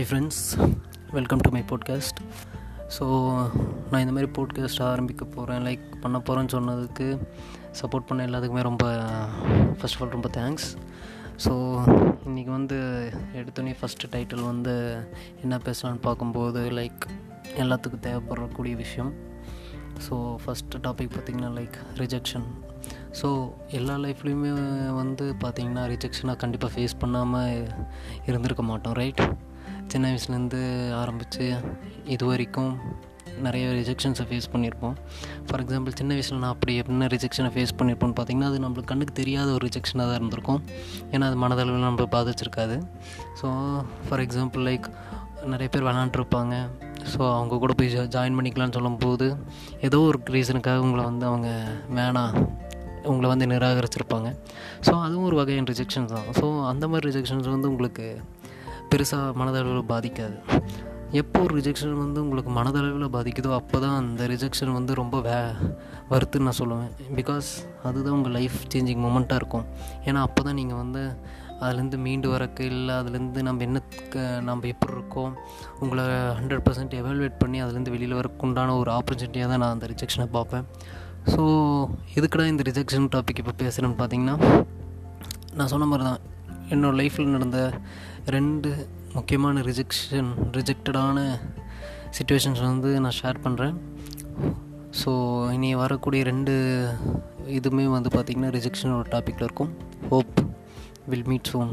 Hi friends welcome to my podcast so நான் இந்த மாதிரி போட்காஸ்ட் ஆரம்பிக்க போகிறேன் லைக் பண்ண போகிறேன்னு சொன்னதுக்கு சப்போர்ட் பண்ண எல்லாத்துக்குமே ரொம்ப ஃபஸ்ட் ஆஃப் ஆல் ரொம்ப தேங்க்ஸ் ஸோ இன்றைக்கி வந்து எடுத்தோடனே ஃபஸ்ட்டு டைட்டில் வந்து என்ன பேசலான்னு பார்க்கும்போது லைக் எல்லாத்துக்கும் தேவைப்படக்கூடிய விஷயம். ஸோ ஃபஸ்ட்டு டாபிக் பார்த்திங்கன்னா லைக் ரிஜெக்ஷன் ஸோ எல்லா லைஃப்லேயுமே வந்து பார்த்திங்கன்னா ரிஜெக்ஷனாக கண்டிப்பாக ஃபேஸ் பண்ணாமல் இருந்திருக்க மாட்டோம் ரைட் சின்ன வயசுலேருந்து ஆரம்பித்து இது வரைக்கும் நிறைய ரிஜெக்ஷன்ஸை ஃபேஸ் பண்ணியிருப்போம். ஃபார் எக்ஸாம்பிள் சின்ன வயசில் நான் அப்படி என்ன ரிஜெக்ஷனை ஃபேஸ் பண்ணியிருப்போம்னு பார்த்திங்கன்னா அது நம்மளுக்கு கண்ணுக்கு தெரியாத ஒரு ரிஜெக்ஷனாக தான் இருந்திருக்கும். ஏன்னா அது மனதளவில் நம்ம பாதிச்சிருக்காது. ஸோ ஃபார் எக்ஸாம்பிள் லைக் நிறைய பேர் விளாண்டுருப்பாங்க ஸோ அவங்க கூட போய் ஜாயின் பண்ணிக்கலான்னு சொல்லும்போது ஏதோ ஒரு ரீசனுக்காக உங்களை வந்து அவங்க வேணாம் உங்களை வந்து நிராகரிச்சிருப்பாங்க. ஸோ அதுவும் ஒரு வகையான ரிஜெக்ஷன்ஸ் தான். ஸோ அந்த மாதிரி ரிஜெக்ஷன்ஸ் வந்து உங்களுக்கு பெருசாக மனதளவில் பாதிக்காது. எப்போ ஒரு ரிஜெக்ஷன் வந்து உங்களுக்கு மனதளவில் பாதிக்குதோ அப்போ தான் அந்த ரிஜெக்ஷன் வந்து ரொம்ப வே வருத்துன்னு நான் சொல்லுவேன். பிகாஸ் அதுதான் உங்கள் லைஃப் சேஞ்சிங் மூமெண்ட்டாக இருக்கும். ஏன்னா அப்போ தான் நீங்கள் வந்து அதுலேருந்து மீண்டு வரக்கு இல்லை அதுலேருந்து நம்ம என்னத்துக்கு நம்ம எப்படி இருக்கோம் உங்களை ஹண்ட்ரட் பர்சன்ட் எவால்வேட் பண்ணி அதுலேருந்து வெளியில் வரக்கு உண்டான ஒரு ஆப்பர்ச்சுனிட்டியாக தான் நான் அந்த ரிஜெக்ஷனை பார்ப்பேன். ஸோ எதுக்கடா இந்த ரிஜெக்ஷன் டாபிக் இப்போ பேசுகிறேன்னு பார்த்தீங்கன்னா நான் சொன்ன மாதிரி தான் என்னோடய லைஃப்பில் நடந்த ரெண்டு முக்கியமான ரிஜெக்ஷன் ரிஜெக்டடான சுச்சுவேஷன்ஸ் வந்து நான் ஷேர் பண்ணுறேன் ஸோ இனி வரக்கூடிய ரெண்டு இதுவுமே வந்து பார்த்திங்கன்னா ரிஜெக்ஷன் ஒரு டாப்பிக்கில் இருக்கும். Hope will meet soon